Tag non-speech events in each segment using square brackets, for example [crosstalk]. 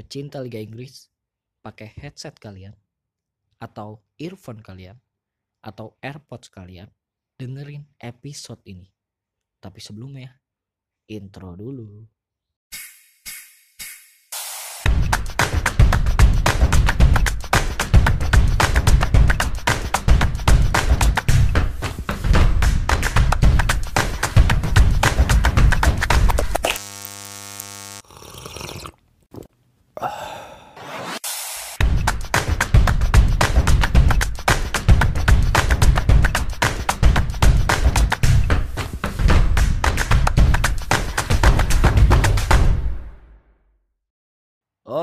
pecinta Liga Inggris pakai headset kalian atau earphone kalian atau AirPods kalian dengerin episode ini. Tapi sebelumnya intro dulu.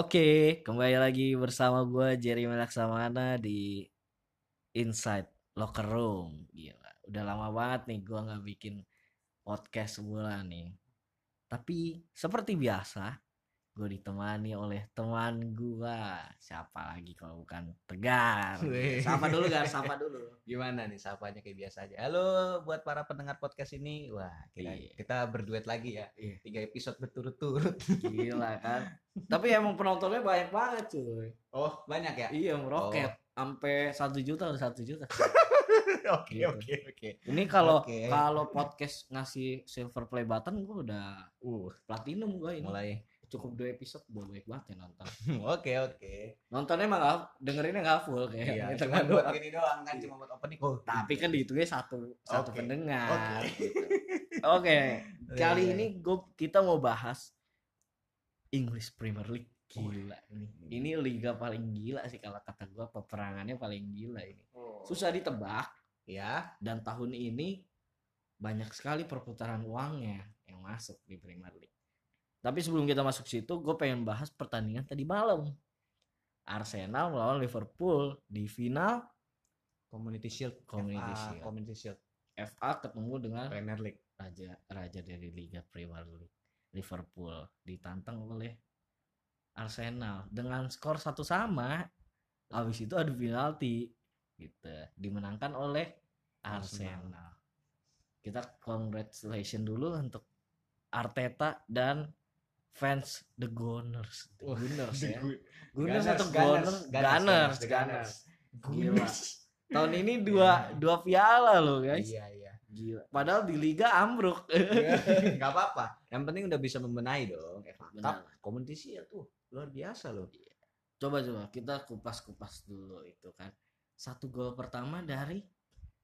Oke, kembali lagi bersama gue Jerry Melaksamana di Inside Locker Room. Gila, udah lama banget nih gue nggak bikin podcast sebulan nih. Tapi seperti biasa, gue ditemani oleh teman gue. Siapa lagi kalau bukan Tegar? Sapa dulu Gar, sapa dulu. Gimana nih sapanya kayak biasa aja. Halo buat para pendengar podcast ini. Wah, kita, Iya. kita berduet lagi ya. Iya. Tiga episode berturut-turut. Gila kan. Tapi emang penontonnya banyak banget cuy. Oh, banyak ya? Iya, meroket. Sampai satu juta udah satu juta. [laughs] Oke, Gitu. oke, oke. Ini kalau Oke. kalau podcast ngasih silver play button gue udah Uh, platinum gue ini. mulai. Cukup dua episode gue baik banget ya nonton. [laughs] Oke, oke. Nontonnya emang gak, dengerinnya gak full kayak Iya, gitu cuma kan. buat gini doang kan, cuma buat opening. Oh, Tapi kan dihitungnya satu satu Oke. pendengar. Oke. gitu. [laughs] Oke, kali Iya, ini gue kita mau bahas English Premier League. Gila ini. Ini liga paling gila sih kalau kata gue peperangannya paling gila ini. Oh. Susah ditebak Ya, dan tahun ini banyak sekali perputaran uangnya yang masuk di Premier League. Tapi sebelum kita masuk situ, gue pengen bahas pertandingan tadi malam. Arsenal melawan Liverpool di final Community Shield. Community FA, Shield. Community Shield. FA ketemu dengan Premier League. raja raja dari Liga Premier League Liverpool ditantang oleh Arsenal dengan skor satu sama. Habis itu adu penalti gitu dimenangkan oleh Arsenal. Arsenal. Kita congratulation dulu untuk Arteta dan fans The Gunners. The Gunners ya. The Gunners atau Gunners, Gunners? Gunners, Gunners, The Gunners. Tahun ini [laughs] dua dua piala loh guys. Iya, iya. Gila. Padahal di liga ambruk. [laughs] Gak apa-apa. Yang penting udah bisa membenahi dong. Cup, Benar. Community Shield tuh luar biasa loh. Coba coba kita kupas-kupas dulu itu kan. Satu gol pertama dari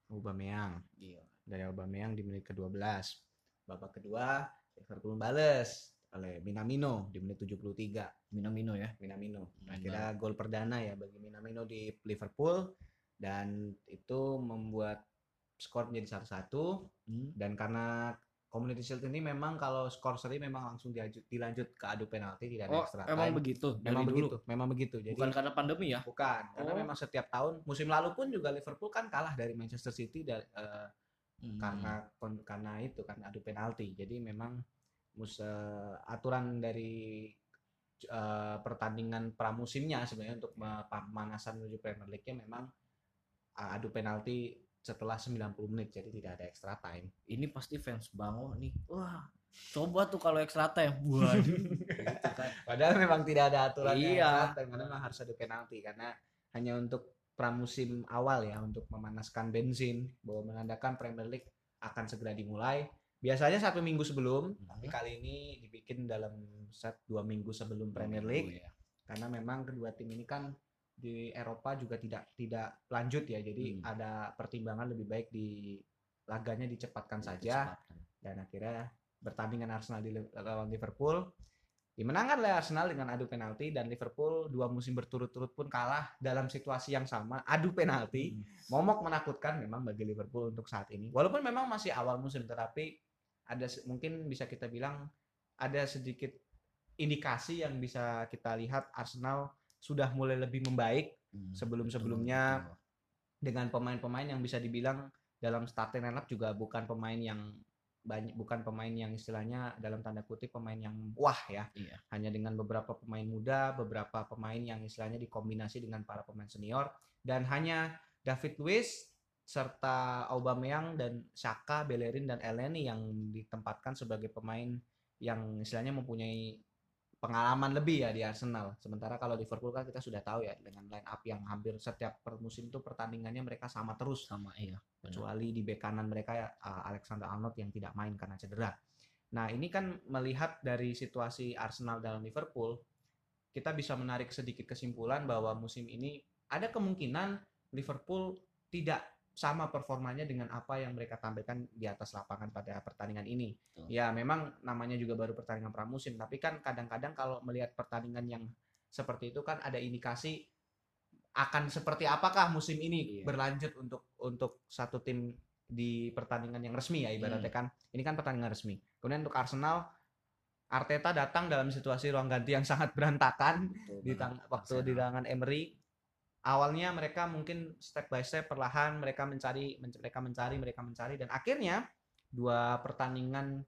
Aubameyang. gila. Dari Aubameyang di menit ke-12. Babak kedua Liverpool bales oleh Minamino di menit 73. Minamino ya. Minamino. Kira gol perdana ya bagi Minamino di Liverpool dan itu membuat skor menjadi satu-satu Hmm. dan karena Community Shield ini memang kalau skor seri memang langsung dilanjut, dilanjut ke adu penalti tidak ada Oh, extra emang time. begitu. Dari memang dulu. begitu, memang begitu. Jadi Bukan karena pandemi ya? bukan, karena Oh. memang setiap tahun musim lalu pun juga Liverpool kan kalah dari Manchester City dari, eh, Hmm. karena karena itu karena adu penalti. Jadi memang mus eh, aturan dari eh, pertandingan pramusimnya sebenarnya untuk me- pemanasan menuju Premier League-nya memang eh, adu penalti setelah 90 menit jadi tidak ada extra time. ini pasti fans Bango nih. Wah, coba tuh kalau extra time. Waduh. [laughs] gitu kan. Padahal memang tidak ada aturan Iya. extra time karena memang harus adu penalti karena hanya untuk pramusim awal ya untuk memanaskan bensin bahwa menandakan Premier League akan segera dimulai. Biasanya satu minggu sebelum, tapi Hmm. kali ini dibikin dalam set dua minggu sebelum Premier League ya. karena memang kedua tim ini kan di Eropa juga tidak tidak lanjut ya jadi Hmm. ada pertimbangan lebih baik di laganya dicepatkan saja Kecepatan. dan akhirnya bertandingan Arsenal di lawan Liverpool dimenangkan oleh Arsenal dengan adu penalti dan Liverpool dua musim berturut-turut pun kalah dalam situasi yang sama adu penalti Hmm. momok menakutkan memang bagi Liverpool untuk saat ini walaupun memang masih awal musim tetapi ada mungkin bisa kita bilang ada sedikit indikasi yang bisa kita lihat Arsenal sudah mulai lebih membaik Hmm. sebelum-sebelumnya dengan pemain-pemain yang bisa dibilang dalam starting lineup juga bukan pemain yang banyak bukan pemain yang istilahnya dalam tanda kutip pemain yang wah ya Iya. hanya dengan beberapa pemain muda beberapa pemain yang istilahnya dikombinasi dengan para pemain senior dan hanya David Luiz serta Aubameyang dan Saka, Bellerin dan Elneny yang ditempatkan sebagai pemain yang istilahnya mempunyai pengalaman lebih ya di Arsenal. Sementara kalau Liverpool kan kita sudah tahu ya dengan line up yang hampir setiap per musim itu pertandingannya mereka sama terus sama iya benar. kecuali di bek kanan mereka ya Alexander Arnold yang tidak main karena cedera. Nah, ini kan melihat dari situasi Arsenal dalam Liverpool, kita bisa menarik sedikit kesimpulan bahwa musim ini ada kemungkinan Liverpool tidak sama performanya dengan apa yang mereka tampilkan di atas lapangan pada pertandingan ini. Betul. Ya, memang namanya juga baru pertandingan pramusim, tapi kan kadang-kadang kalau melihat pertandingan yang seperti itu kan ada indikasi akan seperti apakah musim ini Iya. berlanjut untuk untuk satu tim di pertandingan yang resmi ya ibaratnya Hmm. kan. Ini kan pertandingan resmi. Kemudian untuk Arsenal Arteta datang dalam situasi ruang ganti yang sangat berantakan Betul di tang waktu Arsenal. di tangan Emery awalnya mereka mungkin step by step perlahan mereka mencari men- mereka mencari mereka mencari dan akhirnya dua pertandingan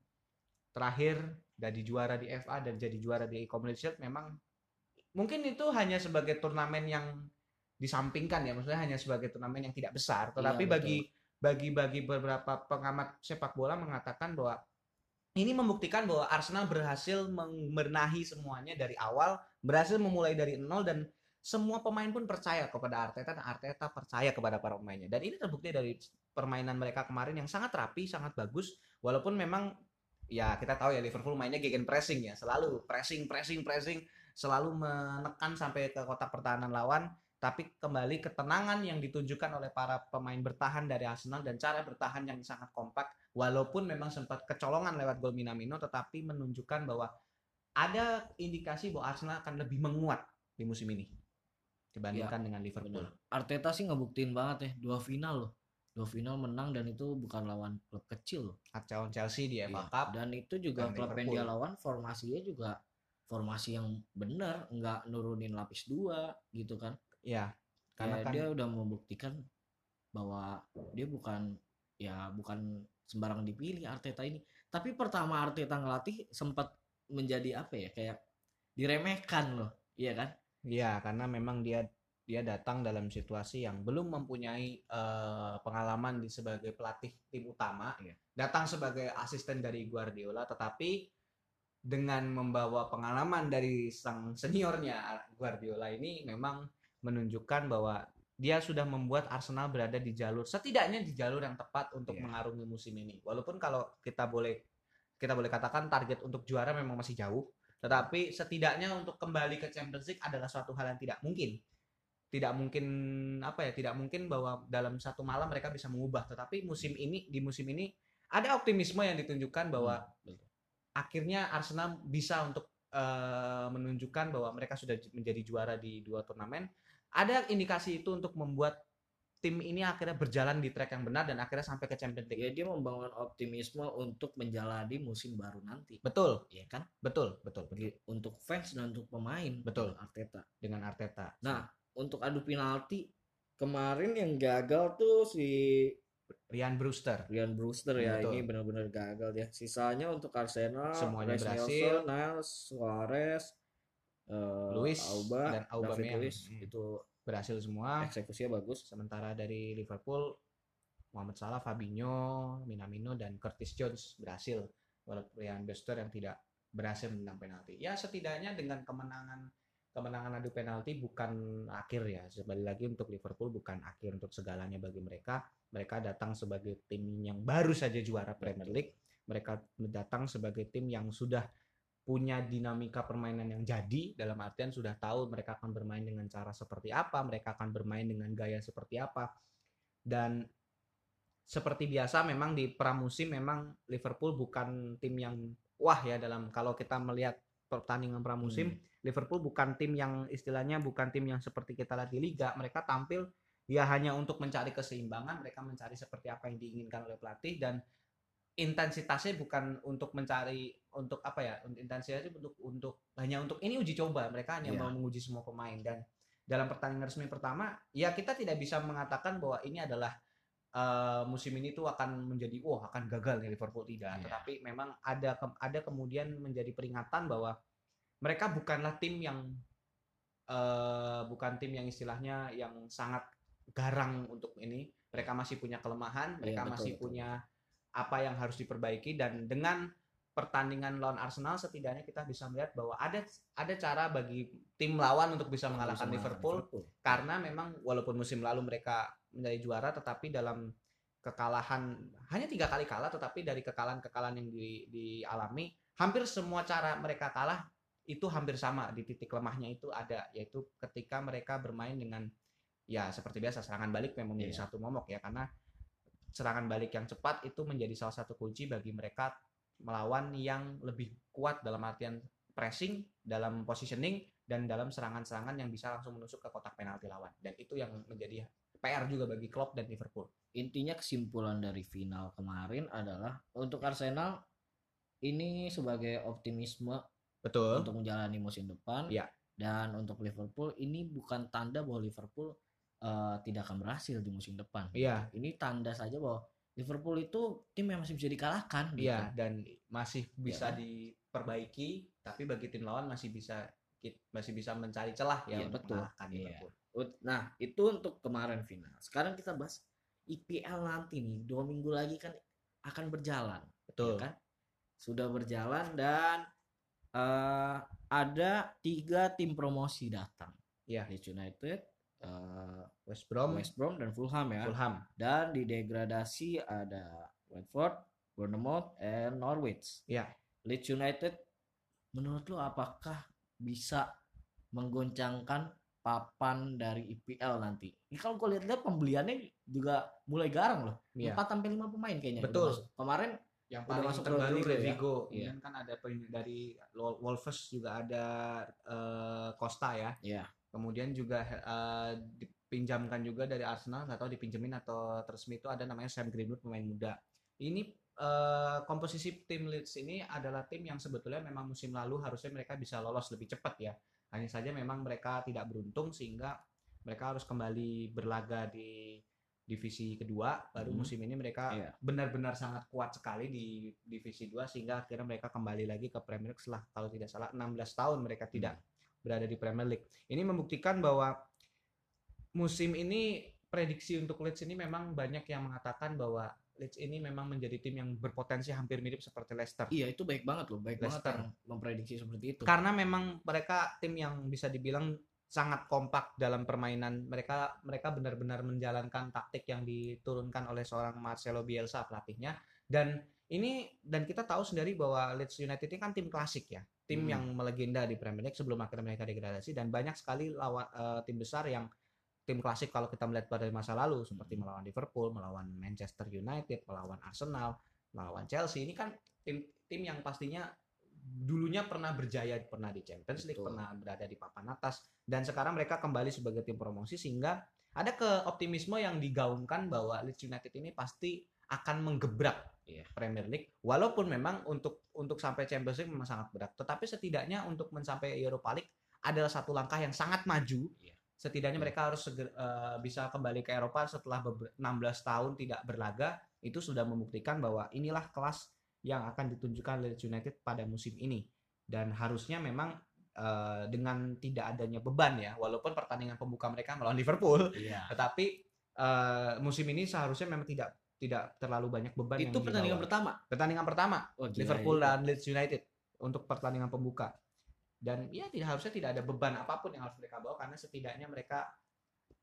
terakhir jadi juara di FA dan jadi juara di Community Shield memang mungkin itu hanya sebagai turnamen yang disampingkan ya maksudnya hanya sebagai turnamen yang tidak besar. Tetapi Iya, bagi bagi bagi beberapa pengamat sepak bola mengatakan bahwa ini membuktikan bahwa Arsenal berhasil membenahi semuanya dari awal, berhasil memulai dari nol dan semua pemain pun percaya kepada Arteta dan Arteta percaya kepada para pemainnya. Dan ini terbukti dari permainan mereka kemarin yang sangat rapi, sangat bagus. Walaupun memang ya kita tahu ya Liverpool mainnya gegen pressing ya, selalu pressing, pressing, pressing, selalu menekan sampai ke kotak pertahanan lawan. Tapi kembali ketenangan yang ditunjukkan oleh para pemain bertahan dari Arsenal dan cara bertahan yang sangat kompak walaupun memang sempat kecolongan lewat gol Minamino tetapi menunjukkan bahwa ada indikasi bahwa Arsenal akan lebih menguat di musim ini dibandingkan dengan Liverpool. Bener. Arteta sih ngebuktiin banget ya dua final loh dua final menang dan itu bukan lawan klub kecil loh Lawan Chelsea di FA Iya. Cup dan itu juga dan klub yang dia lawan formasinya juga formasi yang benar nggak nurunin lapis dua gitu kan ya karena Karena kan dia udah membuktikan bahwa dia bukan ya bukan sembarang dipilih Arteta ini tapi pertama Arteta ngelatih sempat menjadi apa ya kayak diremehkan loh iya kan ya karena memang dia dia datang dalam situasi yang belum mempunyai eh, pengalaman di sebagai pelatih tim utama, Iya. datang sebagai asisten dari Guardiola, tetapi dengan membawa pengalaman dari sang seniornya Guardiola ini memang menunjukkan bahwa dia sudah membuat Arsenal berada di jalur setidaknya di jalur yang tepat untuk Iya. mengarungi musim ini. Walaupun kalau kita boleh kita boleh katakan target untuk juara memang masih jauh, tetapi setidaknya untuk kembali ke Champions League adalah suatu hal yang tidak mungkin. Tidak mungkin apa ya? Tidak mungkin bahwa dalam satu malam mereka bisa mengubah. Tetapi musim ini di musim ini ada optimisme yang ditunjukkan bahwa Hmm, akhirnya Arsenal bisa untuk eh, menunjukkan bahwa mereka sudah menjadi juara di dua turnamen. Ada indikasi itu untuk membuat tim ini akhirnya berjalan di track yang benar dan akhirnya sampai ke Champions League. ya dia membangun optimisme untuk menjalani musim baru nanti Betul, ya kan betul, betul, betul. untuk fans dan untuk pemain Betul. Arteta Dengan Arteta. Nah, untuk adu penalti kemarin yang gagal tuh si Ryan Brewster. Ryan Brewster ya Betul. ini benar-benar gagal ya. Sisanya untuk Arsenal, Semuanya Reece berhasil. Nelson, Niles, Suarez, eh, Luis Auba, dan Aubameyang. Hmm. itu Berhasil semua. eksekusinya bagus. Sementara dari Liverpool Muhammad Salah, Fabinho, Minamino dan Curtis Jones berhasil. Walaupun Ryan Brewster yang tidak berhasil menang penalti. Ya setidaknya dengan kemenangan kemenangan adu penalti bukan akhir ya. Kembali lagi untuk Liverpool bukan akhir untuk segalanya bagi mereka. Mereka datang sebagai tim yang baru saja juara Premier League. Mereka datang sebagai tim yang sudah punya dinamika permainan yang jadi dalam artian sudah tahu mereka akan bermain dengan cara seperti apa, mereka akan bermain dengan gaya seperti apa. Dan seperti biasa memang di pramusim memang Liverpool bukan tim yang wah ya dalam kalau kita melihat pertandingan pramusim Hmm. Liverpool bukan tim yang istilahnya bukan tim yang seperti kita lihat di liga mereka tampil ya hanya untuk mencari keseimbangan mereka mencari seperti apa yang diinginkan oleh pelatih dan intensitasnya bukan untuk mencari untuk apa ya intensitasnya untuk untuk hanya untuk ini uji coba mereka hanya Iya. mau menguji semua pemain dan dalam pertandingan resmi pertama ya kita tidak bisa mengatakan bahwa ini adalah eh, musim ini tuh akan menjadi wah akan gagal nih Liverpool tidak Iya. tetapi memang ada ke- ada kemudian menjadi peringatan bahwa mereka bukanlah tim yang eh, bukan tim yang istilahnya yang sangat garang untuk ini mereka masih punya kelemahan mereka Iya, betul, masih betul. punya apa yang harus diperbaiki dan dengan pertandingan lawan Arsenal setidaknya kita bisa melihat bahwa ada ada cara bagi tim lawan untuk bisa mengalahkan Bisa Liverpool karena memang walaupun musim lalu mereka menjadi juara tetapi dalam kekalahan hanya tiga kali kalah tetapi dari kekalahan-kekalahan yang di- dialami hampir semua cara mereka kalah itu hampir sama di titik lemahnya itu ada yaitu ketika mereka bermain dengan ya seperti biasa serangan balik memang menjadi Iya. satu momok ya karena serangan balik yang cepat itu menjadi salah satu kunci bagi mereka melawan yang lebih kuat dalam artian pressing, dalam positioning dan dalam serangan-serangan yang bisa langsung menusuk ke kotak penalti lawan. Dan itu yang menjadi PR juga bagi Klopp dan Liverpool. intinya kesimpulan dari final kemarin adalah untuk Arsenal ini sebagai optimisme Betul. untuk menjalani musim depan Iya. dan untuk Liverpool ini bukan tanda bahwa Liverpool eh, tidak akan berhasil di musim depan Iya, ini tanda saja bahwa Liverpool itu tim yang masih bisa dikalahkan gitu. iya dan masih bisa kan? diperbaiki, tapi bagi tim lawan masih bisa masih bisa mencari celah ya untuk betul. mengalahkan Iya. Liverpool. Nah, itu untuk kemarin final. Sekarang kita bahas IPL nanti nih. Dua minggu lagi kan akan berjalan. Betul. ya kan? Sudah berjalan dan eh, ada tiga tim promosi datang. Iya. Leeds United, eh, West Brom, West Brom dan Fulham ya. Fulham. Dan di degradasi ada Watford, Bournemouth, and Norwich. Iya. Leeds United, menurut lo apakah bisa menggoncangkan papan dari IPL nanti? Ini kalau gue lihat-lihat pembeliannya juga mulai garang loh. Iya. 4 sampai 5 pemain kayaknya. Betul. Kemarin yang paling masuk terbaru Rodrigo ya? Iya. Kemudian kan ada dari Wol- Wolves juga ada eh, Costa ya. ya Kemudian juga eh, dipinjamkan juga dari Arsenal, nggak tahu dipinjemin atau resmi itu ada namanya Sam Greenwood pemain muda. Ini eh, komposisi tim Leeds ini adalah tim yang sebetulnya memang musim lalu harusnya mereka bisa lolos lebih cepat ya. Hanya saja memang mereka tidak beruntung sehingga mereka harus kembali berlaga di divisi kedua. Baru Hmm. musim ini mereka Iya. benar-benar sangat kuat sekali di divisi 2 sehingga akhirnya mereka kembali lagi ke Premier League setelah kalau tidak salah 16 tahun mereka tidak berada di Premier League. Ini membuktikan bahwa musim ini prediksi untuk Leeds ini memang banyak yang mengatakan bahwa Leeds ini memang menjadi tim yang berpotensi hampir mirip seperti Leicester. iya itu baik banget loh, baik banget Leicester. yang memprediksi seperti itu. Karena memang mereka tim yang bisa dibilang sangat kompak dalam permainan. Mereka mereka benar-benar menjalankan taktik yang diturunkan oleh seorang Marcelo Bielsa pelatihnya dan ini dan kita tahu sendiri bahwa Leeds United ini kan tim klasik ya, tim Hmm. yang melegenda di Premier League sebelum akhirnya mereka degradasi dan banyak sekali lawan eh, tim besar yang tim klasik kalau kita melihat pada masa lalu seperti melawan Liverpool, melawan Manchester United, melawan Arsenal, melawan Chelsea ini kan tim tim yang pastinya dulunya pernah berjaya pernah di Champions League, Betul. pernah berada di papan atas dan sekarang mereka kembali sebagai tim promosi sehingga ada keoptimisme yang digaungkan bahwa Leeds United ini pasti akan menggebrak Iya. Premier League walaupun memang untuk untuk sampai Champions League memang sangat berat tetapi setidaknya untuk mencapai Europa League adalah satu langkah yang sangat maju Iya. setidaknya Iya. mereka harus seger- eh, bisa kembali ke Eropa setelah beber- 16 tahun tidak berlaga itu sudah membuktikan bahwa inilah kelas yang akan ditunjukkan Leeds United pada musim ini dan harusnya memang eh, dengan tidak adanya beban ya walaupun pertandingan pembuka mereka melawan Liverpool Iya. tetapi eh, musim ini seharusnya memang tidak tidak terlalu banyak beban Itu yang pertandingan dibawa. pertama. pertandingan pertama Oh, gila, Liverpool iya. dan Leeds United untuk pertandingan pembuka dan ya tidak harusnya tidak ada beban apa pun yang harus mereka bawa karena setidaknya mereka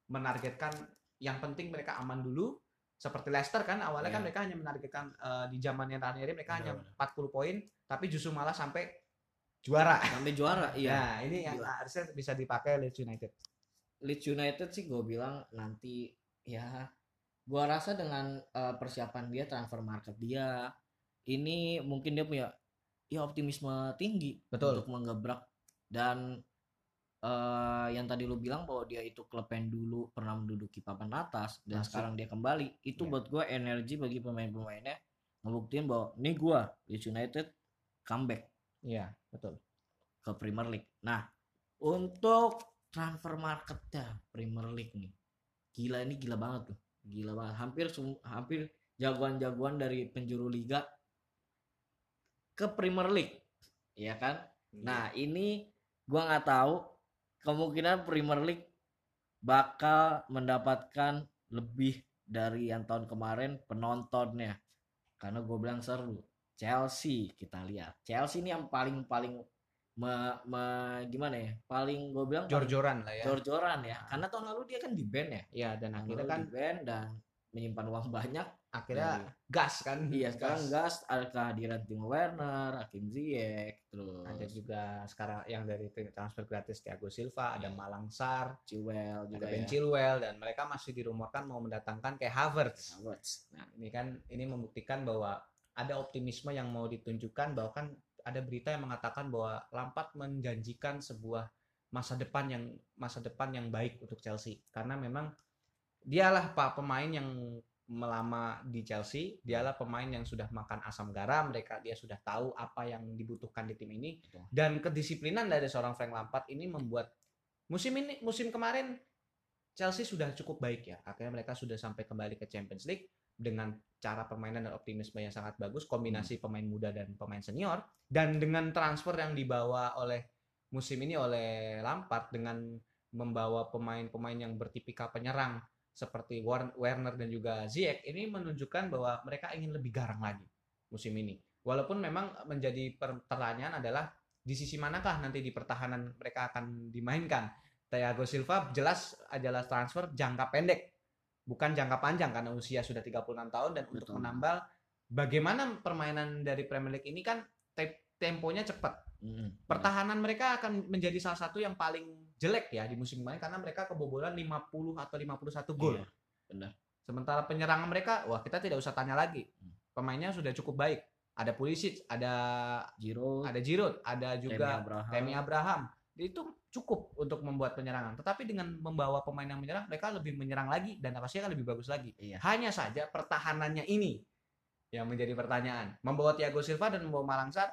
menargetkan yang penting mereka aman dulu seperti Leicester kan awalnya kan Iya. mereka hanya menargetkan eh, di zaman yang Ranieri mereka hanya Benar, 40 poin tapi justru malah sampai juara sampai juara. Iya. nah ini yang Gila. harusnya bisa dipakai Leeds United Leeds United sih gue bilang nanti ya gua rasa dengan eh, persiapan dia transfer market dia ini mungkin dia punya ya optimisme tinggi Betul. untuk menggebrak dan eh, yang tadi lu bilang bahwa dia itu klub yang dulu pernah menduduki papan atas dan Masuk. sekarang dia kembali itu Iya. buat gua energi bagi pemain-pemainnya ngebuktiin bahwa nih gua Leeds United comeback iya betul ke Premier League. Nah, untuk transfer marketnya Premier League nih, gila ini gila banget tuh, gila banget. Hampir hampir jagoan-jagoan dari penjuru liga ke Premier League, ya kan? Nah, ini gua nggak tahu kemungkinan Premier League bakal mendapatkan lebih dari yang tahun kemarin penontonnya, karena gue bilang seru. Chelsea kita lihat. Chelsea ini yang paling paling me, me- gimana ya? Paling gue bilang jor-joran lah ya jor-joran ya. Nah. Karena tahun lalu dia kan di band ya. Iya dan Tahun akhirnya kan di band dan menyimpan uang banyak. akhirnya gas kan Iya, sekarang gas ada kehadiran Timo Werner, Hakim Ziyech, terus ada juga sekarang yang dari transfer gratis Thiago Silva ada Iya. Malang Sar Chilwell ada juga Ben ya. Chilwell dan mereka masih dirumorkan mau mendatangkan kayak Havertz Havertz. Nah, ini kan ini membuktikan bahwa ada optimisme yang mau ditunjukkan bahwa kan ada berita yang mengatakan bahwa Lampard menjanjikan sebuah masa depan yang masa depan yang baik untuk Chelsea karena memang dialah pak pemain yang melama di Chelsea, dialah pemain yang sudah makan asam garam, mereka dia sudah tahu apa yang dibutuhkan di tim ini Betul. dan kedisiplinan dari seorang Frank Lampard ini membuat musim ini musim kemarin Chelsea sudah cukup baik ya. Akhirnya mereka sudah sampai kembali ke Champions League dengan cara permainan dan optimisme yang sangat bagus, kombinasi pemain muda dan pemain senior dan dengan transfer yang dibawa oleh musim ini oleh Lampard dengan membawa pemain-pemain yang bertipikal penyerang seperti Werner dan juga Ziyech ini menunjukkan bahwa mereka ingin lebih garang lagi musim ini. Walaupun memang menjadi pertanyaan adalah di sisi manakah nanti di pertahanan mereka akan dimainkan. Thiago Silva jelas adalah transfer jangka pendek, bukan jangka panjang karena usia sudah 36 tahun dan untuk Betul. menambal bagaimana permainan dari Premier League ini kan te- temponya cepat. Mm, Pertahanan mereka akan menjadi salah satu yang paling jelek ya di musim kemarin karena mereka kebobolan 50 atau 51 gol. Iya, benar. Sementara penyerangan mereka, wah kita tidak usah tanya lagi. Hmm. Pemainnya sudah cukup baik. Ada Pulisic, ada Giroud, ada Giroud, ada juga Abraham. Tammy Abraham. Itu cukup untuk membuat penyerangan. Tetapi dengan membawa pemain yang menyerang, mereka lebih menyerang lagi dan pasti akan lebih bagus lagi. Iya. Hanya saja pertahanannya ini yang menjadi pertanyaan. Membawa Thiago Silva dan membawa Malangsar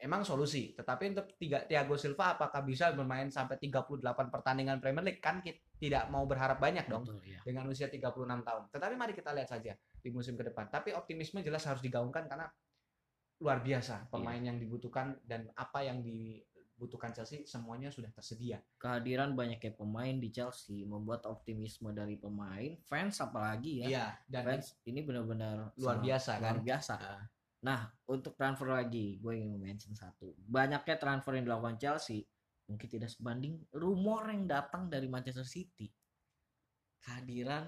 emang solusi. Tetapi untuk tiga Thiago Silva apakah bisa bermain sampai 38 pertandingan Premier League? Kan kita tidak mau berharap banyak dong Betul, iya. dengan usia 36 tahun. Tetapi mari kita lihat saja di musim ke depan. Tapi optimisme jelas harus digaungkan karena luar biasa pemain yang dibutuhkan dan apa yang dibutuhkan Chelsea semuanya sudah tersedia. Kehadiran banyaknya pemain di Chelsea membuat optimisme dari pemain, fans apalagi ya. Iya, dan Fans ini benar-benar luar biasa kan. luar biasa. Ah. Nah, untuk transfer lagi, gue ingin mention satu. Banyaknya transfer yang dilakukan Chelsea mungkin tidak sebanding rumor yang datang dari Manchester City. Kehadiran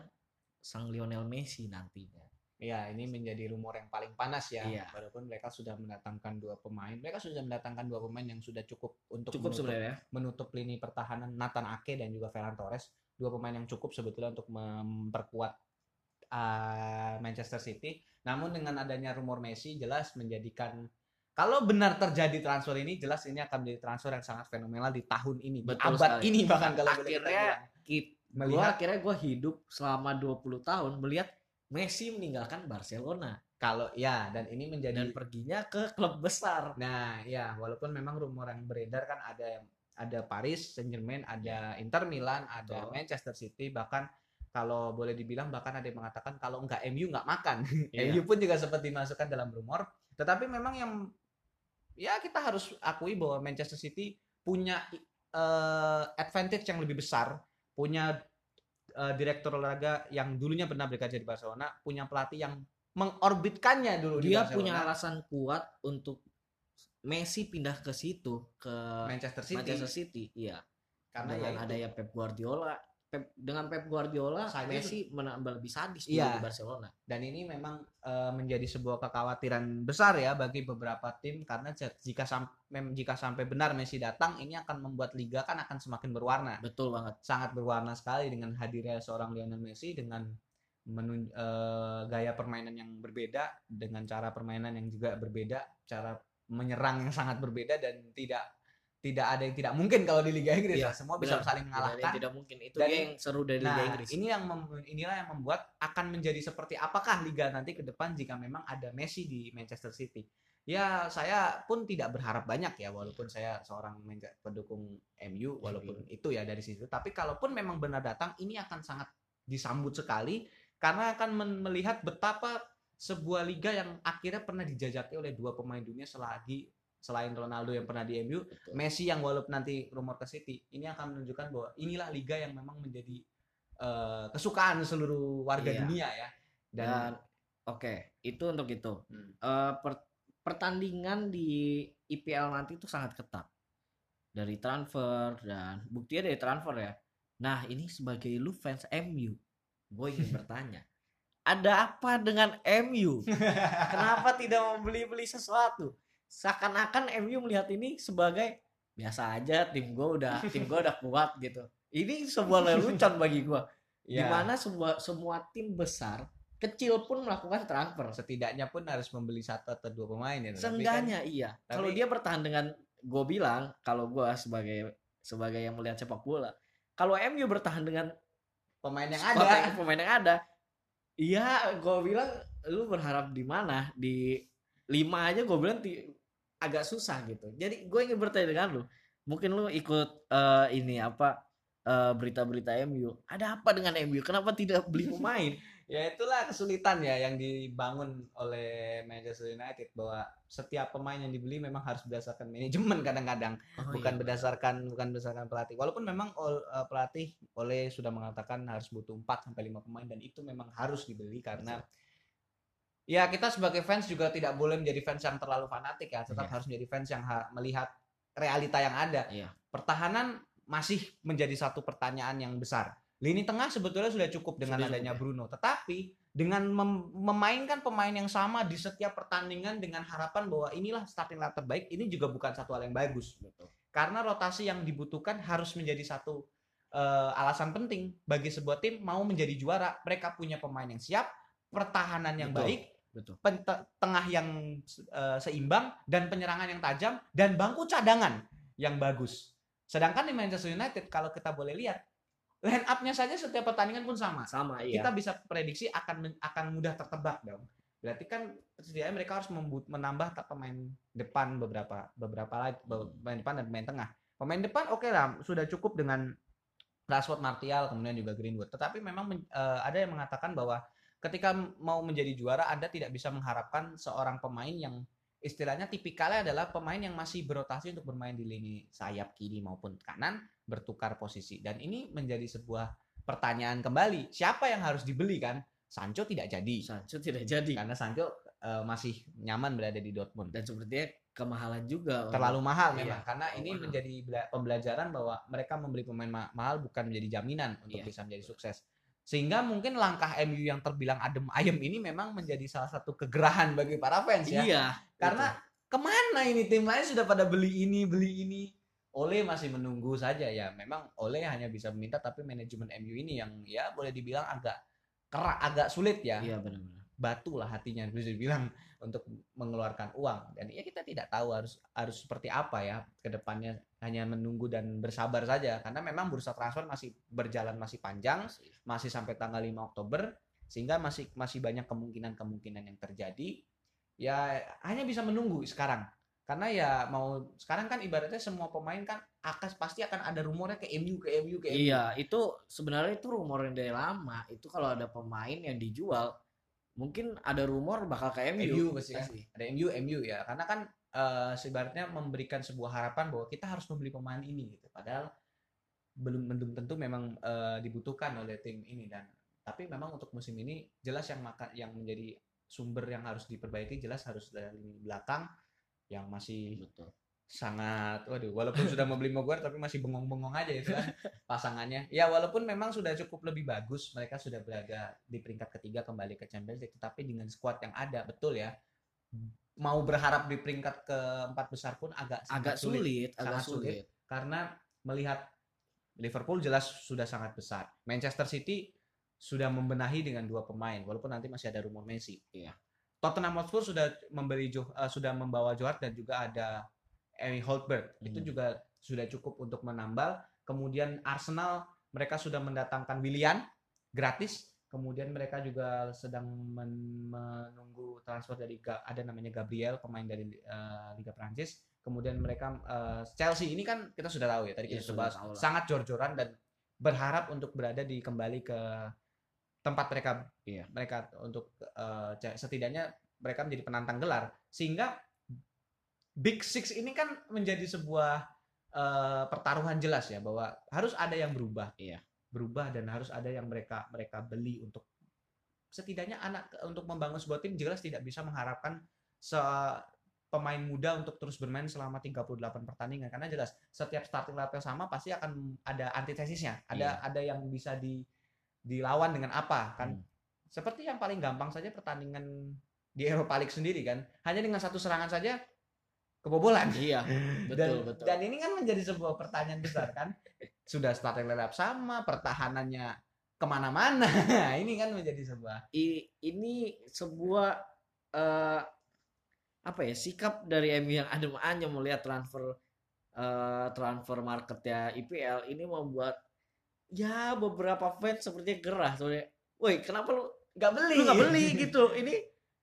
sang Lionel Messi nantinya. Iya, ini menjadi rumor yang paling panas ya. Iya. Walaupun mereka sudah mendatangkan dua pemain, mereka sudah mendatangkan dua pemain yang sudah cukup untuk Cukup menutup, sebenarnya. menutup lini pertahanan Nathan Ake dan juga Ferran Torres. Dua pemain yang cukup sebetulnya untuk memperkuat uh, Manchester City. Namun dengan adanya rumor Messi jelas menjadikan kalau benar terjadi transfer ini jelas ini akan menjadi transfer yang sangat fenomenal di tahun ini, di Betul abad sekali. ini bahkan kalau boleh kita Akhirnya bilang. Kit- Gua melihat akhirnya gue hidup selama 20 tahun melihat Messi meninggalkan Barcelona kalau ya dan ini menjadi dan perginya ke klub besar. Nah, ya walaupun memang rumor yang beredar kan ada ada Paris Saint-Germain, ada Inter Milan, ada Betul. Manchester City, bahkan kalau boleh dibilang bahkan ada yang mengatakan kalau nggak MU nggak makan. [laughs] Iya. MU pun juga sempat dimasukkan dalam rumor. Tetapi memang yang ya kita harus akui bahwa Manchester City punya eh, advantage yang lebih besar, punya eh, direktur olahraga yang dulunya pernah bekerja di Barcelona, punya pelatih yang mengorbitkannya dulu di Dia Barcelona. punya alasan kuat untuk Messi pindah ke situ ke Manchester City. Manchester City. Iya. karena dengan ya itu. Pep Guardiola. Pep, dengan Pep Guardiola, Saja Messi menambah lebih sadis Iya. di Barcelona. dan ini memang eh, menjadi sebuah kekhawatiran besar ya bagi beberapa tim karena jika sam- mem- jika sampai benar Messi datang ini akan membuat liga kan akan semakin berwarna Betul banget. sangat berwarna sekali dengan hadirnya seorang Lionel Messi dengan menun- eh, gaya permainan yang berbeda dengan cara permainan yang juga berbeda cara menyerang yang sangat berbeda dan tidak tidak ada yang tidak mungkin kalau di Liga Inggris Iya, ya. semua bisa benar. saling Tidak, mengalahkan tidak mungkin. Itu Dan- yang seru dari Liga Nah, Inggris. ini yang mem- inilah yang membuat akan menjadi seperti apakah liga nanti ke depan jika memang ada Messi di Manchester City. Ya, saya pun tidak berharap banyak ya walaupun saya seorang pendukung MU walaupun itu ya dari situ. Tapi kalaupun memang benar datang ini akan sangat disambut sekali karena akan melihat betapa sebuah liga yang akhirnya pernah dijajaki oleh dua pemain dunia selagi selain Ronaldo yang pernah di MU, Betul. Messi yang walaupun nanti rumor ke City ini akan menunjukkan bahwa inilah liga yang memang menjadi eh, kesukaan seluruh warga Iya. dunia ya dan, Dan oke, itu untuk itu. Hmm. Eh, per- pertandingan di IPL nanti itu sangat ketat dari transfer dan buktinya dari transfer ya. Nah ini sebagai lu fans MU, gue ingin [laughs] bertanya, ada apa dengan MU? [laughs] Kenapa tidak membeli-beli sesuatu? Seakan-akan MU melihat ini sebagai biasa aja tim gue udah [laughs] tim gue udah kuat gitu. Ini sebuah lelucon bagi gue. Ya, Di mana semua semua tim besar kecil pun melakukan transfer. setidaknya pun harus membeli satu atau dua pemain ya. Kan Seenggaknya iya. tapi- Kalau dia bertahan dengan gue bilang, kalau gue sebagai sebagai yang melihat sepak bola, kalau MU bertahan dengan pemain yang ada [laughs] pemain yang ada, iya gue bilang lu berharap di mana di lima aja gue bilang agak susah gitu. Jadi gue ingin bertanya dengan lu, mungkin lu ikut eh, ini apa eh, berita-berita MU, ada apa dengan MU? Kenapa tidak beli [laughs] pemain? ya itulah kesulitan ya yang dibangun oleh Manchester United bahwa setiap pemain yang dibeli memang harus berdasarkan manajemen [laughs] kadang-kadang Oh, bukan iya. berdasarkan bukan berdasarkan pelatih walaupun memang ol- eh, pelatih oleh sudah mengatakan harus butuh 4 sampai 5 pemain dan itu memang harus dibeli karena ya kita sebagai fans juga tidak boleh menjadi fans yang terlalu fanatik ya tetap Iya. harus menjadi fans yang ha- melihat realita yang ada Iya. pertahanan masih menjadi satu pertanyaan yang besar. Lini tengah sebetulnya sudah cukup dengan Sudah cukup, adanya ya. Bruno, tetapi dengan mem- memainkan pemain yang sama di setiap pertandingan dengan harapan bahwa inilah starting lineup terbaik, ini juga bukan satu hal yang bagus. Betul. Karena rotasi yang dibutuhkan harus menjadi satu eh, alasan penting bagi sebuah tim mau menjadi juara. Mereka punya pemain yang siap, pertahanan yang Betul. baik, Betul. tengah yang eh, seimbang dan penyerangan yang tajam dan bangku cadangan yang bagus. Sedangkan di Manchester United kalau kita boleh lihat line up-nya saja setiap pertandingan pun sama. Sama iya. Kita bisa prediksi akan akan mudah tertebak dong. Berarti kan setidaknya mereka harus menambah tak pemain depan beberapa beberapa lagi pemain depan dan pemain tengah. Pemain depan oke lah sudah cukup dengan Rashford, Martial, kemudian juga Greenwood. Tetapi memang eh, ada yang mengatakan bahwa ketika mau menjadi juara Anda tidak bisa mengharapkan seorang pemain yang istilahnya tipikalnya adalah pemain yang masih berotasi untuk bermain di lini sayap kiri maupun kanan bertukar posisi dan ini menjadi sebuah pertanyaan kembali siapa yang harus dibeli kan Sancho tidak jadi Sancho tidak jadi. karena Sancho eh, masih nyaman berada di Dortmund dan sepertinya kemahalan juga terlalu mahal Iya, memang karena terlalu ini mahal. menjadi bela- pembelajaran bahwa mereka membeli pemain ma- mahal bukan menjadi jaminan untuk Iya. bisa menjadi sukses sehingga mungkin langkah MU yang terbilang adem ayem ini memang menjadi salah satu kegerahan bagi para fans ya. Iya karena ke mana ini tim lain sudah pada beli ini beli ini? Ole masih menunggu saja ya. Memang Ole hanya bisa meminta tapi manajemen MU ini yang ya boleh dibilang agak kerak agak sulit ya. Iya benar-benar batu lah hatinya bisa dibilang untuk mengeluarkan uang. Dan ya kita tidak tahu harus harus seperti apa ya ke depannya hanya menunggu dan bersabar saja. Karena memang bursa transfer masih berjalan masih panjang masih. sampai tanggal 5 Oktober sehingga masih masih banyak kemungkinan-kemungkinan yang terjadi. Ya hanya bisa menunggu sekarang. Karena ya mau sekarang kan ibaratnya semua pemain kan akan pasti akan ada rumornya ke MU ke MU ke MU iya itu sebenarnya itu rumor yang dari lama. Itu kalau ada pemain yang dijual mungkin ada rumor bakal ke MU, MU pasti. kan. ada MU MU ya. Karena kan eh sebenarnya memberikan sebuah harapan bahwa kita harus membeli pemain ini gitu. Padahal belum belum tentu memang eh, dibutuhkan oleh tim ini. Dan tapi memang untuk musim ini jelas yang maka yang menjadi sumber yang harus diperbaiki jelas harus dari lini belakang yang masih betul sangat waduh walaupun sudah membeli Maguire tapi masih bengong-bengong aja itu kan pasangannya ya walaupun memang sudah cukup lebih bagus mereka sudah berada di peringkat ketiga kembali ke Champions League tetapi dengan skuad yang ada betul ya mau berharap di peringkat keempat besar pun agak agak sangat sulit, agak sulit. sulit. karena melihat Liverpool jelas sudah sangat besar Manchester City sudah membenahi dengan dua pemain walaupun nanti masih ada rumor Messi Iya. Tottenham Hotspur sudah membeli Jo- eh, sudah membawa Johar dan juga ada Emi Holtberg itu Hmm. juga sudah cukup untuk menambal. Kemudian Arsenal mereka sudah mendatangkan Willian gratis. Kemudian mereka juga sedang men- menunggu transfer dari ada namanya Gabriel pemain dari eh, Liga Prancis kemudian mereka eh, Chelsea ini kan kita sudah tahu ya tadi Iya, kita sudah sudah bahas. sangat jor-joran dan berharap untuk berada di kembali ke tempat mereka Iya. mereka untuk ca- setidaknya mereka menjadi penantang gelar. Sehingga Big Six ini kan menjadi sebuah eh, pertaruhan jelas ya bahwa harus ada yang berubah Iya. berubah dan harus ada yang mereka mereka beli untuk setidaknya anak untuk membangun sebuah tim jelas tidak bisa mengharapkan se pemain muda untuk terus bermain selama 38 pertandingan karena jelas setiap starting lineup yang sama pasti akan ada antitesisnya. Ada ada yang bisa di dilawan dengan apa kan. Hmm. Seperti yang paling gampang saja pertandingan di Eropa League sendiri kan. Hanya dengan satu serangan saja kebobolan. Iya, [laughs] dan, betul betul. dan ini kan menjadi sebuah pertanyaan besar kan. Sudah starting lineup sama, pertahanannya ke mana-mana. [laughs] ini kan menjadi sebuah I- ini sebuah eh, apa ya sikap dari MU yang adem anyem melihat transfer eh, transfer marketnya IPL ini membuat ya beberapa fans sepertinya gerah soalnya, woi kenapa lu nggak beli. lu nggak beli gitu ini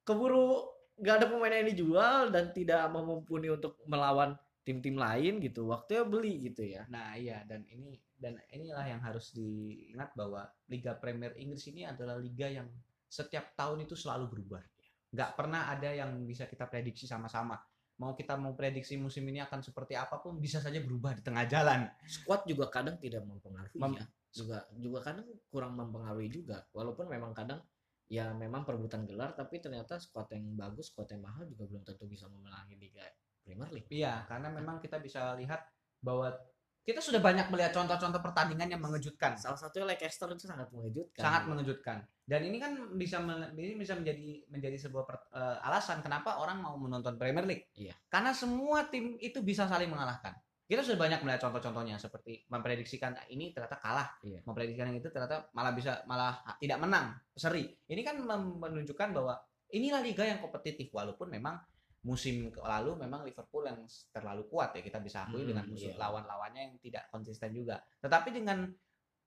keburu nggak ada pemain yang dijual dan tidak mumpuni untuk melawan tim-tim lain gitu waktunya beli gitu ya Nah iya dan ini dan inilah yang harus diingat bahwa Liga Premier Inggris ini adalah liga yang setiap tahun itu selalu berubah. Nggak pernah ada yang bisa kita prediksi sama-sama. Mau kita mau prediksi musim ini akan seperti apa pun bisa saja berubah di tengah jalan. squad juga kadang tidak mempengaruhi Mem- ya juga juga kadang kurang mempengaruhi juga walaupun memang kadang ya memang perebutan gelar tapi ternyata squad yang bagus squad yang mahal juga belum tentu bisa memenangi Liga Premier League. Iya, karena memang kita bisa lihat bahwa kita sudah banyak melihat contoh-contoh pertandingan yang mengejutkan. salah satunya Leicester itu sangat mengejutkan. Sangat mengejutkan. Dan ini kan bisa men- ini bisa menjadi menjadi sebuah per- eh, alasan kenapa orang mau menonton Premier League. Iya. karena semua tim itu bisa saling mengalahkan kita sudah banyak melihat contoh-contohnya seperti memprediksikan "Ah, ini ternyata kalah Iya. memprediksikan yang itu ternyata malah bisa malah tidak menang seri ini kan menunjukkan bahwa inilah liga yang kompetitif walaupun memang musim lalu memang Liverpool yang terlalu kuat ya kita bisa akui Hmm, dengan musuh iya. lawan-lawannya yang tidak konsisten juga tetapi dengan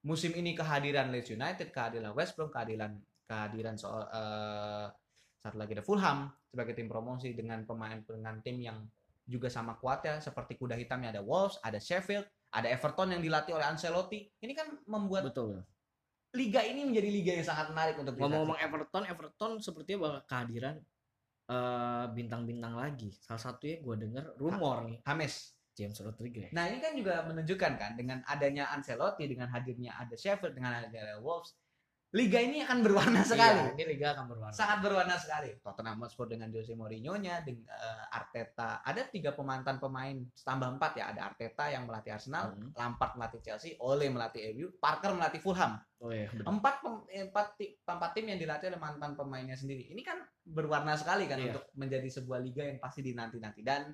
musim ini kehadiran Leeds United, kehadiran West Brom, kehadiran kehadiran soal eh, satu lagi ada Fulham sebagai tim promosi dengan pemain dengan tim yang juga sama kuatnya seperti kuda hitamnya ada Wolves, ada Sheffield, ada Everton yang dilatih oleh Ancelotti. Ini kan membuat betul liga ini menjadi liga yang sangat menarik untuk ngomong-ngomong. Everton Everton sepertinya bakal kehadiran eh, bintang-bintang lagi salah satunya gue dengar rumor nih Hames. James Rodriguez Nah, ini kan juga menunjukkan kan dengan adanya Ancelotti, dengan hadirnya ada Sheffield, dengan adanya Wolves, liga ini akan berwarna sekali. Iya, ini Liga akan berwarna sangat berwarna sekali. Tottenham Hotspur dengan Jose Mourinho-nya, dengan eh, Arteta. Ada tiga pemantan pemain, tambah empat ya. Ada Arteta yang melatih Arsenal, Hmm. Lampard melatih Chelsea, Ole melatih MU, Parker melatih Fulham. oh iya betul. Empat, pem- eh, empat, empat tim yang dilatih oleh mantan pemainnya sendiri. Ini kan berwarna sekali kan Iya. untuk menjadi sebuah liga yang pasti dinanti-nanti. Dan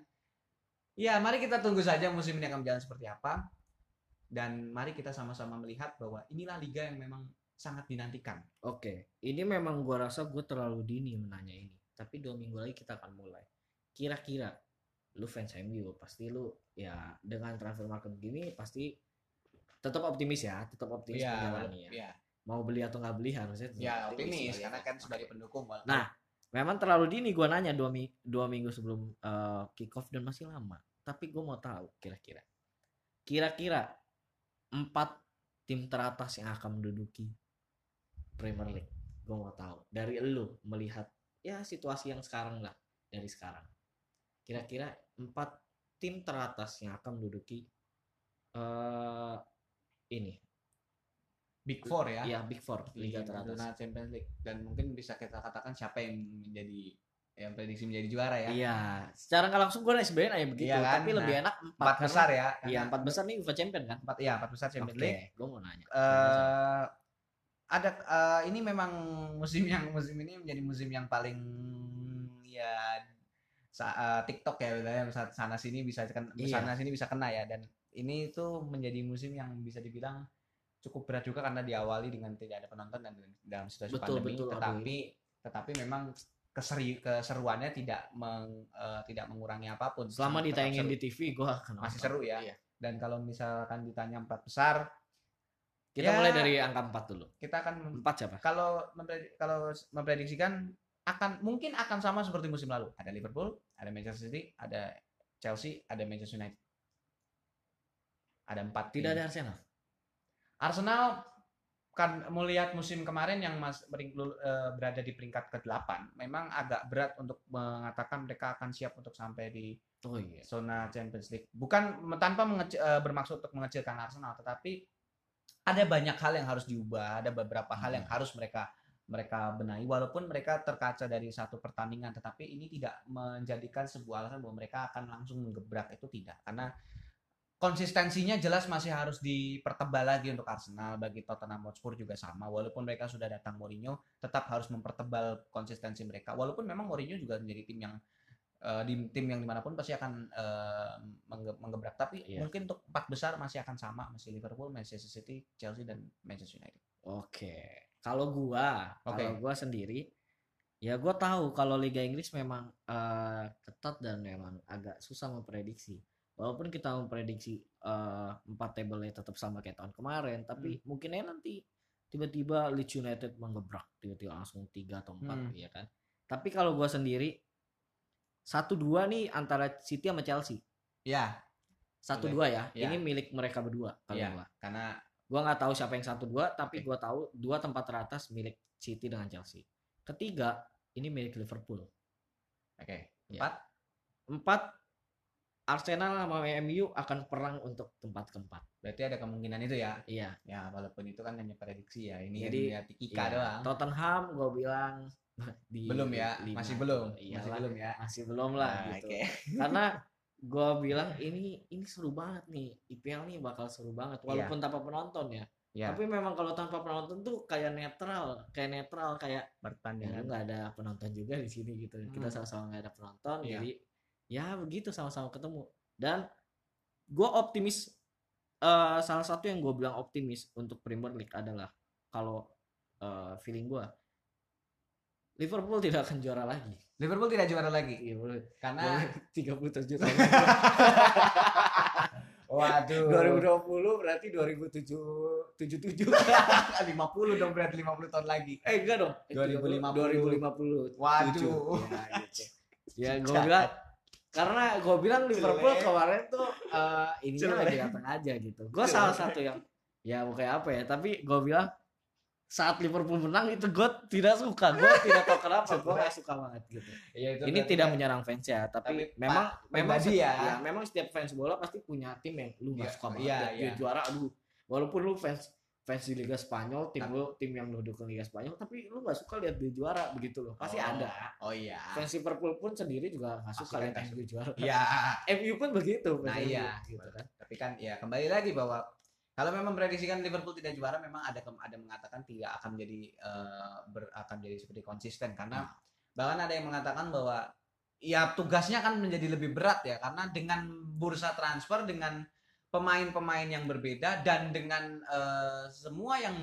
ya mari kita tunggu saja musim ini akan berjalan seperti apa. Dan mari kita sama-sama melihat bahwa inilah liga yang memang sangat dinantikan. Oke, ini memang gua rasa gue terlalu dini menanya ini. Tapi dua minggu lagi kita akan mulai. Kira-kira lu fans MU pasti lu ya dengan transfer market gini pasti tetap optimis ya, tetap optimis menjalani ya. ya. Mau beli atau nggak beli harusnya tetap Ya optimis sebagai karena kan sebagai pendukung. walaupun- Nah, memang terlalu dini gua nanya dua, mi- dua minggu sebelum eh, kick off dan masih lama. Tapi gue mau tahu kira-kira, kira-kira empat tim teratas yang akan menduduki Premier League. Gue mau tahu dari lu melihat ya situasi yang sekarang lah dari sekarang. Kira-kira empat tim teratas yang akan menduduki eh ini Big Four ya. ya Big Four Liga di teratas. zona Champions League dan mungkin bisa kita katakan siapa yang menjadi yang prediksi menjadi juara ya. Iya, secara nggak langsung gue sebenarnya nanya begitu, Iya kan? tapi lebih Nah, enak empat, besar ya. Iya empat besar nih UEFA Champion kan? empat ya empat besar Champions Oke, League. gue mau nanya. eh ada eh, ini memang musim yang musim ini menjadi musim yang paling ya eh, TikTok ya wilayah sana sini bisa kena, Iya. sana sini bisa kena ya dan ini tuh menjadi musim yang bisa dibilang cukup berat juga karena diawali dengan tidak ada penonton dan dalam situasi Betul, pandemi betul, tetapi tetapi memang keseri keseruannya tidak meng, eh, tidak mengurangi apa pun Selama ditayangin di TV, gue Masih seru ya. Iya. dan kalau misalkan ditanya empat besar Kita Ya. mulai dari angka empat dulu. kita akan Empat siapa? kalau kalau memprediksikan akan mungkin akan sama seperti musim lalu. Ada Liverpool, ada Manchester City, ada Chelsea, ada Manchester United. Ada empat. Tidak ada Arsenal. Arsenal kan melihat musim kemarin yang mas bering- eh, berada di peringkat ke-8 memang agak berat untuk mengatakan mereka akan siap untuk sampai di Oh iya. zona Champions League. Bukan tanpa mengeci- eh, bermaksud untuk mengecilkan Arsenal, tetapi ada banyak hal yang harus diubah, ada beberapa hal yang Hmm. harus mereka mereka benahi. Walaupun mereka terkaca dari satu pertandingan tetapi ini tidak menjadikan sebuah alasan bahwa mereka akan langsung menggebrak. Itu tidak karena konsistensinya jelas masih harus dipertebal lagi untuk Arsenal. Bagi Tottenham Hotspur juga sama. Walaupun mereka sudah datang Mourinho tetap harus mempertebal konsistensi mereka. Walaupun memang Mourinho juga menjadi tim yang uh, di tim yang di mana pun pasti akan uh, mengge menggebrak tapi yeah. mungkin untuk empat besar masih akan sama masih Liverpool, Manchester City, Chelsea dan Manchester United. Oke, kalau gua okay. kalau gua sendiri ya gua tahu kalau Liga Inggris memang uh, ketat dan memang agak susah memprediksi walaupun kita memprediksi uh, empat table tetap sama kayak tahun kemarin tapi hmm. mungkin nanti tiba-tiba Leeds United menggebrak tiba-tiba langsung tiga atau empat hmm. ya kan tapi kalau gue sendiri satu dua nih antara City sama Chelsea ya satu dua ya. ya ini milik mereka berdua kalau ya, gua karena gue nggak tahu siapa yang satu dua tapi okay. gue tahu dua tempat teratas milik City dengan Chelsea ketiga ini milik Liverpool oke okay. Ya. empat ya. empat Arsenal sama MU akan perang untuk tempat keempat. Berarti ada kemungkinan itu ya? Iya. Ya walaupun itu kan hanya prediksi ya. Ini Jadi Ika iya. doang. Tottenham gue bilang [laughs] di belum ya, lima. masih belum, Iyalah, masih belum ya, masih belum lah nah, gitu. Okay. [laughs] Karena gue bilang ini ini seru banget nih, IPL nih bakal seru banget iya. walaupun yeah. tanpa penonton ya. Yeah. Tapi memang kalau tanpa penonton tuh kayak netral, kayak netral kayak pertandingan ya, nggak ada penonton juga di sini gitu. Hmm. Kita sama-sama nggak ada penonton, yeah. jadi ya begitu sama-sama ketemu dan gue optimis uh, salah satu yang gue bilang optimis untuk Premier League adalah kalau uh, feeling gue Liverpool tidak akan juara lagi. Liverpool tidak juara lagi. Iya, boleh. Karena 37 tahun. [laughs] Waduh. 2020 berarti 2077. 50 [laughs] dong berarti 50 tahun lagi. Eh enggak dong. 2050. 2050. Waduh. Ya, gitu. ya gue bilang karena gue bilang Liverpool kemarin tuh uh, ini lagi datang aja gitu gue salah satu yang ya kayak apa ya tapi gue bilang saat Liverpool menang itu gue tidak suka gue tidak tahu kenapa gue gak suka banget gitu. Ya, itu ini tidak menyerang fans ya tapi, tapi memang memang ya. ya memang setiap fans bola pasti punya tim yang lu gak ya, suka banget. ya, ya. juara aduh. Walaupun lu fans fans di Liga Spanyol tim lu tim yang lu dukung Liga Spanyol tapi lu gak suka lihat dia juara begitu loh. Pasti oh, ada. oh iya. Fans Liverpool pun sendiri juga gak suka lihat MU juara. Iya. [laughs] MU pun begitu nah iya. Gitu kan. Tapi kan ya kembali lagi bahwa kalau memang prediksikan Liverpool tidak juara memang ada ada mengatakan tidak akan menjadi uh, ber, akan jadi seperti konsisten karena hmm. bahkan ada yang mengatakan bahwa ya tugasnya kan menjadi lebih berat ya karena dengan bursa transfer dengan pemain-pemain yang berbeda dan dengan uh, semua yang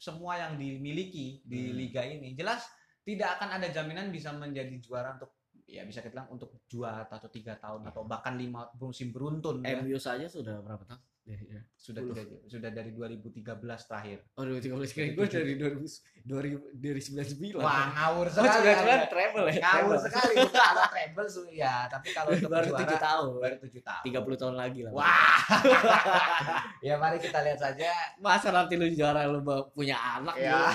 semua yang dimiliki di hmm. liga ini jelas tidak akan ada jaminan bisa menjadi juara untuk ya bisa kita bilang untuk dua atau tiga tahun atau bahkan lima musim beruntun MU ya. saja sudah berapa tahun Ya, ya. Sudah tidak sudah dari 2013 terakhir. Oh 2013 kira gue dari 2000 2000 dari 99. Wah ngawur sekali. Oh, ya. treble ya. Ngawur sekali ada treble ya, tapi kalau untuk baru 7 tahun. Baru 7 tahun. 30 tahun lagi lah. Wah. [laughs] ya mari kita lihat saja. Masa nanti lu juara lu punya anak ya.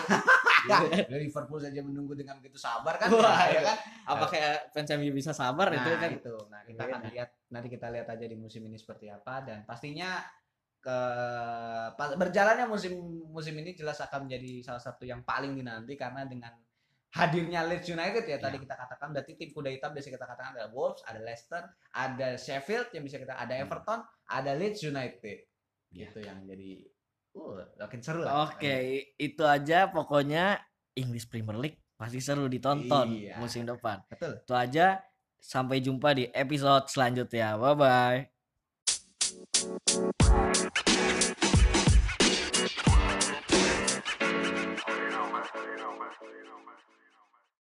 [laughs] ya. Liverpool saja menunggu dengan begitu sabar kan. Wah, ya kan? Apa kayak fans MU bisa sabar nah, itu kan? itu. Nah, kita akan lihat nanti kita lihat aja di musim ini seperti apa dan pastinya ke berjalannya musim musim ini jelas akan menjadi salah satu yang paling dinanti karena dengan hadirnya Leeds United ya, ya. tadi kita katakan berarti tim kuda hitam biasa kita katakan ada Wolves, ada Leicester, ada Sheffield yang bisa kita ada hmm. Everton, ada Leeds United. Ya. Gitu yang jadi uh makin seru lah. Oke, okay, itu aja pokoknya English Premier League pasti seru ditonton iya. musim depan. Betul. Itu aja sampai jumpa di episode selanjutnya. Bye bye.